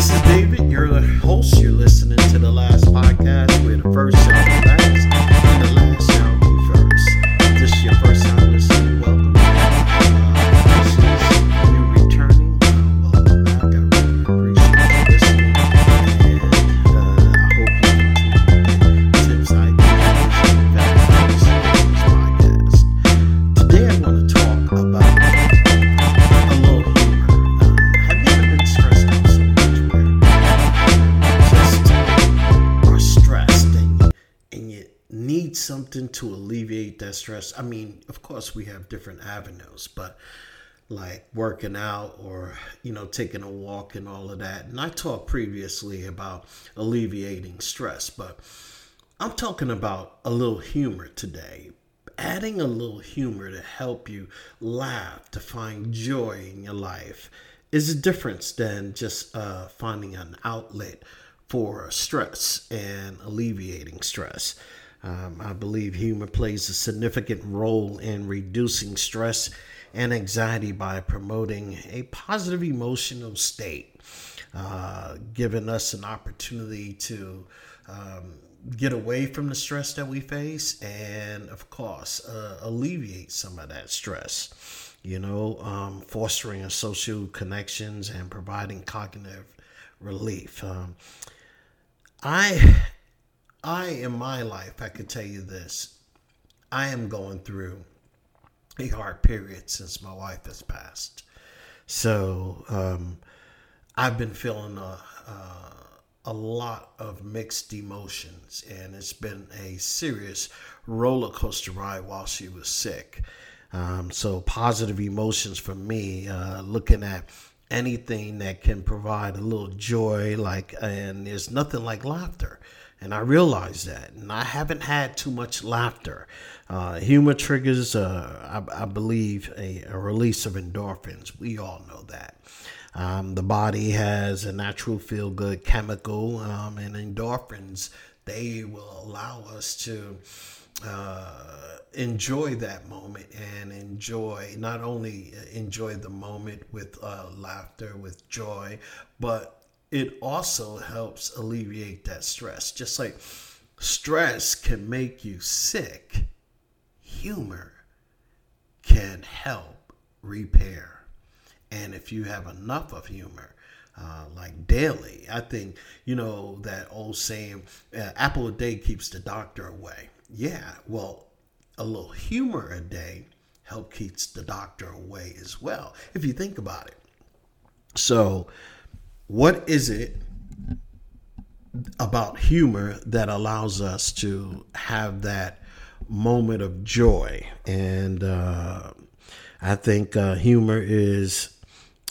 this is David, your host. You're listening to the last podcast where the first last to alleviate that stress? I mean, of course, we have different avenues, but like working out or you know taking a walk and all of that. And I talked previously about alleviating stress, but I'm talking about a little humor today. Adding a little humor to help you laugh, to find joy in your life, is a difference than just uh, finding an outlet for stress and alleviating stress. Um, I believe humor plays a significant role in reducing stress and anxiety by promoting a positive emotional state, uh, giving us an opportunity to um, get away from the stress that we face and, of course, uh, alleviate some of that stress. You know, um, fostering social connections and providing cognitive relief. Um, I, I in my life, I could tell you this: I am going through a hard period since my wife has passed. So um, I've been feeling a, a a lot of mixed emotions, and it's been a serious roller coaster ride while she was sick. Um, so positive emotions for me, uh, looking at anything that can provide a little joy, like, and there's nothing like laughter. And I realize that, and I haven't had too much laughter. Uh, humor triggers, uh, I, I, believe, a, a release of endorphins. We all know that. Um, the body has a natural feel good chemical, um, and endorphins, they will allow us to uh, enjoy that moment and enjoy, not only enjoy the moment with uh, laughter, with joy, but it also helps alleviate that stress. Just like stress can make you sick, humor can help repair. And if you have enough of humor, uh, like daily, I think, you know, that old saying, uh, apple a day keeps the doctor away. Yeah, well, a little humor a day help keeps the doctor away as well, if you think about it. So, what is it about humor that allows us to have that moment of joy? And uh, I think uh, humor is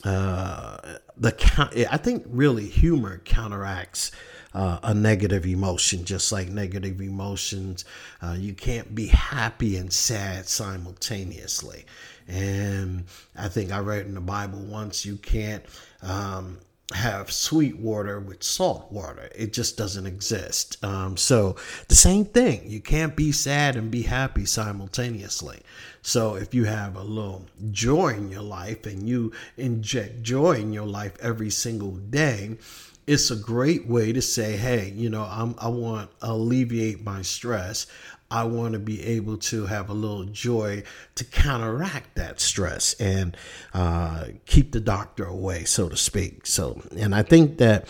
uh, the I think really humor counteracts uh, a negative emotion, just like negative emotions. Uh, you can't be happy and sad simultaneously. And I think I read in the Bible once you can't um, have sweet water with salt water. It just doesn't exist. Um, so the same thing. You can't be sad and be happy simultaneously. So if you have a little joy in your life and you inject joy in your life every single day, it's a great way to say, hey, you know, I'm, I want to alleviate my stress. I want to be able to have a little joy to counteract that stress and uh, keep the doctor away, so to speak. So, and I think that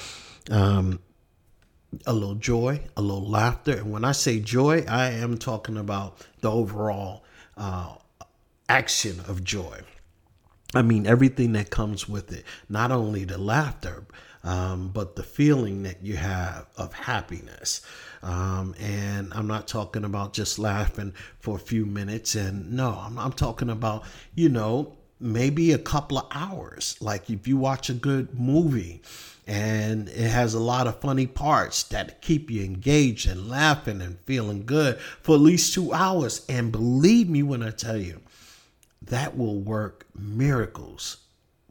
um, a little joy, a little laughter, and when I say joy, I am talking about the overall uh, action of joy. I mean, everything that comes with it, not only the laughter, um, but the feeling that you have of happiness. Um, and I'm not talking about just laughing for a few minutes. And no, I'm, I'm talking about, you know, maybe a couple of hours. Like if you watch a good movie and it has a lot of funny parts that keep you engaged and laughing and feeling good for at least two hours. And believe me when I tell you, that will work miracles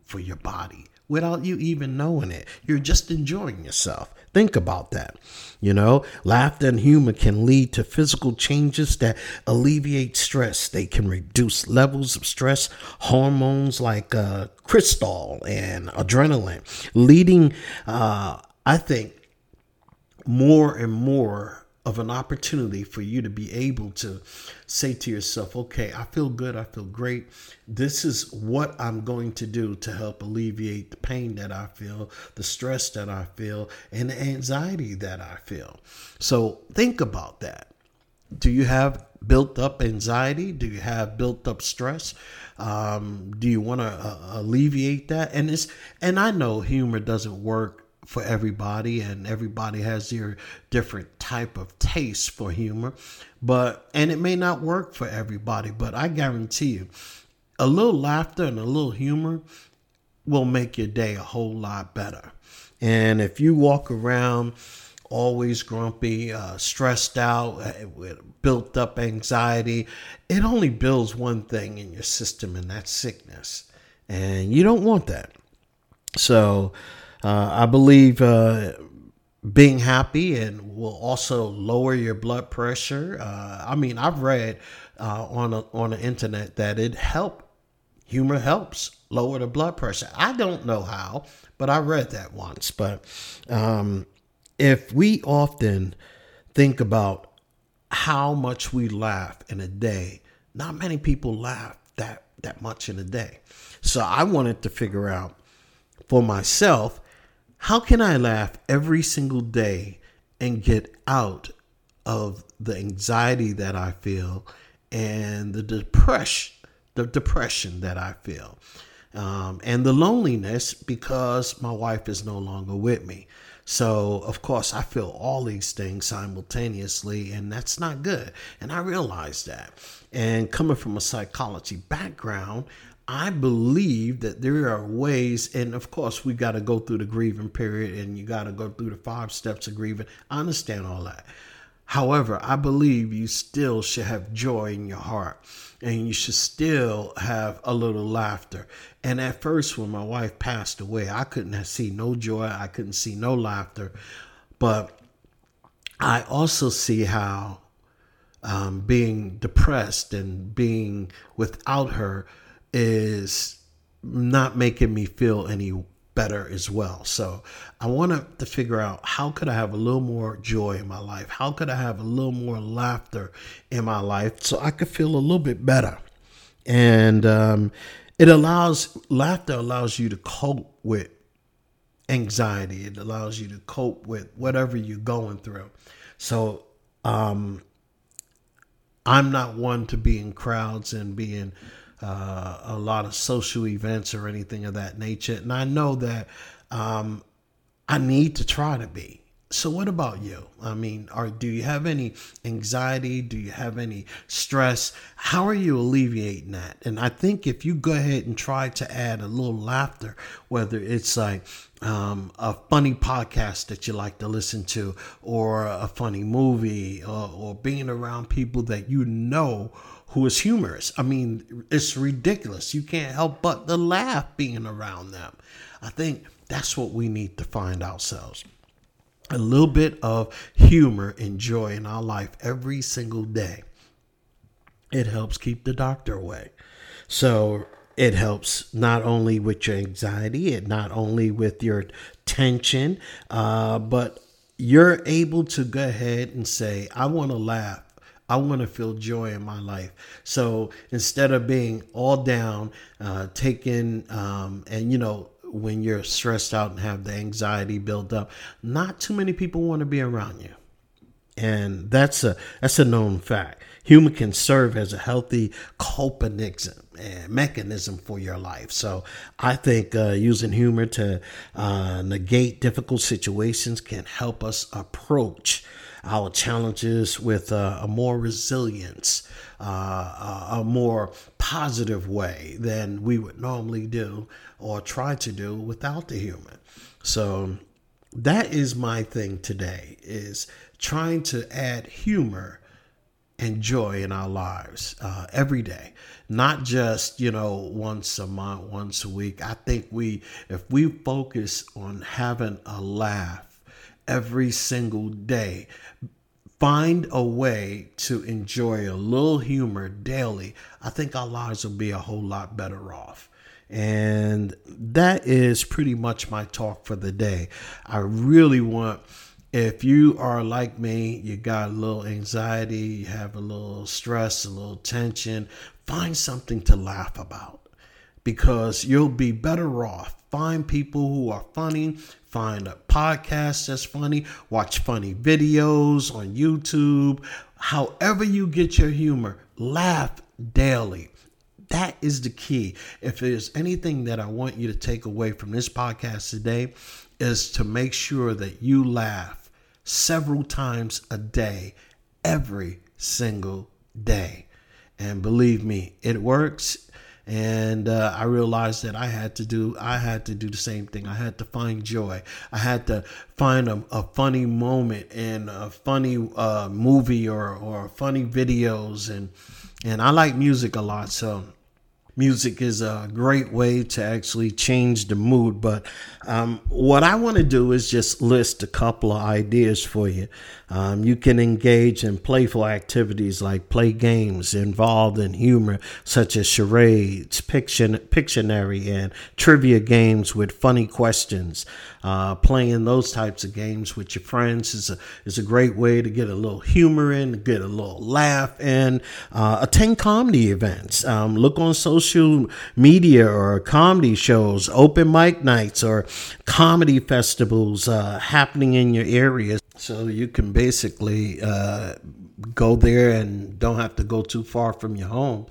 for your body without you even knowing it. You're just enjoying yourself. Think about that. You know, laughter and humor can lead to physical changes that alleviate stress. They can reduce levels of stress hormones like uh, cortisol and adrenaline, leading, uh, I think, more and more of an opportunity for you to be able to say to yourself, okay, I feel good, I feel great. This is what I'm going to do to help alleviate the pain that I feel, the stress that I feel, and the anxiety that I feel. So think about that. Do you have built up anxiety? Do you have built up stress? Um, do you want to uh, alleviate that? And it's and I know humor doesn't work for everybody and everybody has their different type of taste for humor. But and it may not work for everybody but i guarantee you a little laughter and a little humor will make your day a whole lot better. And if you walk around always grumpy uh, stressed out uh, built up anxiety it only builds one thing in your system and that's sickness. And you don't want that. So uh, I believe uh, being happy and will also lower your blood pressure. Uh, I mean, I've read uh, on a, on the internet that it help humor helps lower the blood pressure. I don't know how, but I read that once. But um, if we often think about how much we laugh in a day, not many people laugh that that much in a day. So I wanted to figure out for myself how can I laugh every single day and get out of the anxiety that I feel and the depression, the depression that I feel, um, and the loneliness because my wife is no longer with me. So, of course, I feel all these things simultaneously, and that's not good. And I realize that. And coming from a psychology background, I believe that there are ways, and of course, we got to go through the grieving period and you got to go through the five steps of grieving. I understand all that. However, I believe you still should have joy in your heart and you should still have a little laughter. And at first, when my wife passed away, I couldn't see no joy, I couldn't see no laughter. But I also see how um, being depressed and being without her is not making me feel any better as well. So I wanted to figure out how could I have a little more joy in my life? How could I have a little more laughter in my life so I could feel a little bit better? And um, it allows laughter allows you to cope with anxiety. It allows you to cope with whatever you're going through. So um, I'm not one to be in crowds and being uh, a lot of social events or anything of that nature. And I know that um, I need to try to be. So what about you? I mean, are do you have any anxiety? Do you have any stress? How are you alleviating that? And I think if you go ahead and try to add a little laughter, whether it's like um, a funny podcast that you like to listen to, or a funny movie, or, or being around people that you know who is humorous. I mean, it's ridiculous. You can't help but to laugh being around them. I think that's what we need to find ourselves. A little bit of humor and joy in our life every single day. It helps keep the doctor away. So it helps not only with your anxiety, it not only with your tension, uh, but you're able to go ahead and say, I want to laugh I want to feel joy in my life. So instead of being all down, uh, taking, um, and you know, when you're stressed out and have the anxiety built up, not too many people want to be around you. And that's a that's a known fact. Humor can serve as a healthy coping mechanism for your life. So I think uh, using humor to uh, negate difficult situations can help us approach our challenges with a, a more resilience, uh, a, a more positive way than we would normally do or try to do without the human. So that is my thing today is trying to add humor and joy in our lives uh, every day not just you know once a month once a week i think we if we focus on having a laugh every single day. Find a way to enjoy a little humor daily. I think our lives will be a whole lot better off. And that is pretty much my talk for the day. I really want if you are like me, you got a little anxiety, you have a little stress, a little tension, find something to laugh about. Because you'll be better off. Find people who are funny, find a podcast that's funny, watch funny videos on YouTube. However, you get your humor, laugh daily. That is the key. If there's anything that I want you to take away from this podcast today, is to make sure that you laugh several times a day, every single day. And believe me, it works. And uh, I realized that I had to do I had to do the same thing. I had to find joy. I had to find a, a funny moment in a funny uh, movie or or funny videos and and I like music a lot. So music is a great way to actually change the mood. But um, what I want to do is just list a couple of ideas for you. Um, you can engage in playful activities like play games involved in humor, such as charades, Piction, Pictionary, and trivia games with funny questions. Uh, playing those types of games with your friends is a is a great way to get a little humor in, get a little laugh in. Uh, attend comedy events. Um, look on social media or comedy shows, open mic nights, or comedy festivals uh, happening in your area. So you can basically uh, go there and don't have to go too far from your home.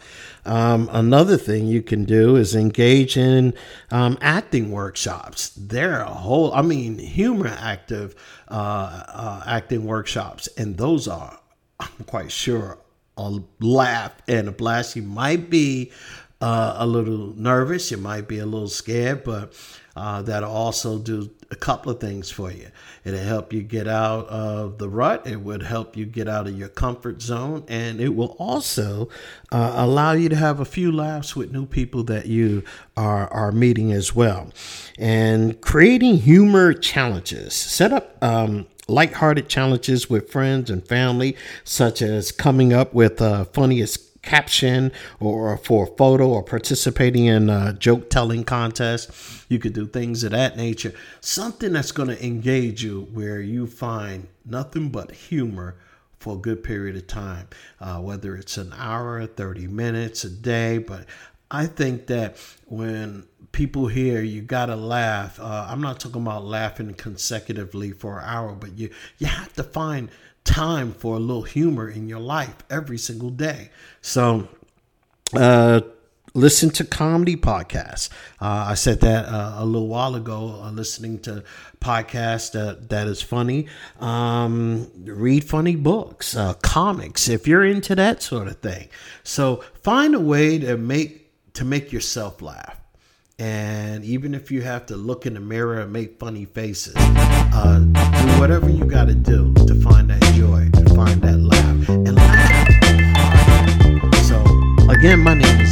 Um, another thing you can do is engage in um, acting workshops. They're a whole, I mean, humor active uh, uh, acting workshops, and those are, I'm quite sure, a laugh and a blast. You might be uh, a little nervous, you might be a little scared, but uh, that'll also do a couple of things for you. It'll help you get out of the rut. It would help you get out of your comfort zone, and it will also uh, allow you to have a few laughs with new people that you are are meeting as well. And creating humor challenges. Set up. Um, lighthearted challenges with friends and family, such as coming up with uh, funniest caption or for a photo or participating in a joke telling contest. You could do things of that nature. Something that's going to engage you where you find nothing but humor for a good period of time, uh, whether it's an hour, 30 minutes, a day. But I think that when people hear you gotta laugh, uh, I'm not talking about laughing consecutively for an hour, but you you have to find time for a little humor in your life every single day. So, uh, listen to comedy podcasts. Uh, I said that uh, a little while ago. Uh, listening to podcasts that that is funny. Um, read funny books, uh, comics, if you're into that sort of thing. So find a way to make to make yourself laugh. And even if you have to look in the mirror and make funny faces, uh, do whatever you got to do to find that joy, to find that laugh, and laugh. So, again, my name is